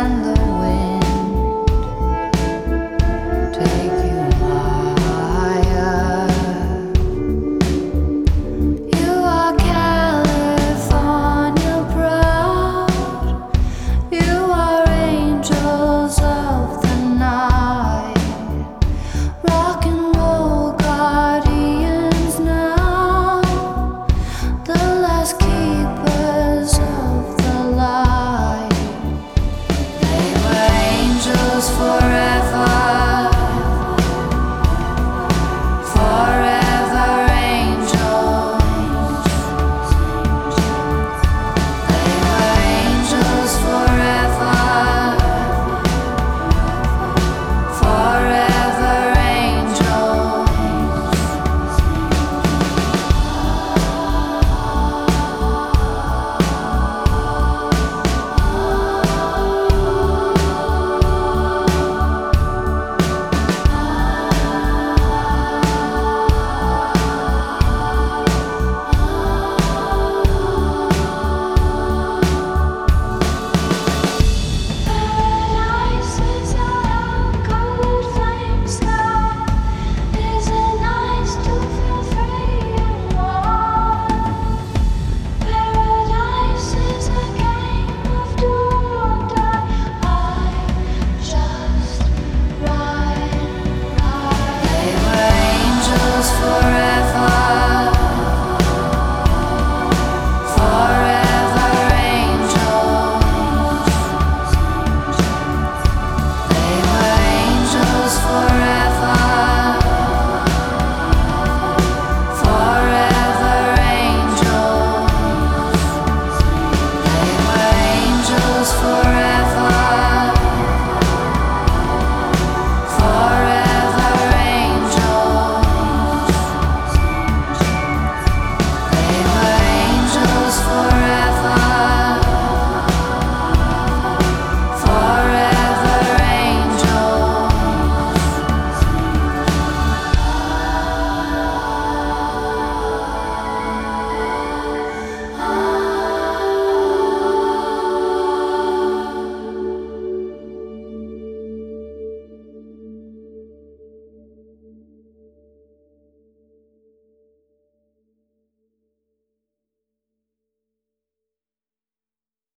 pensando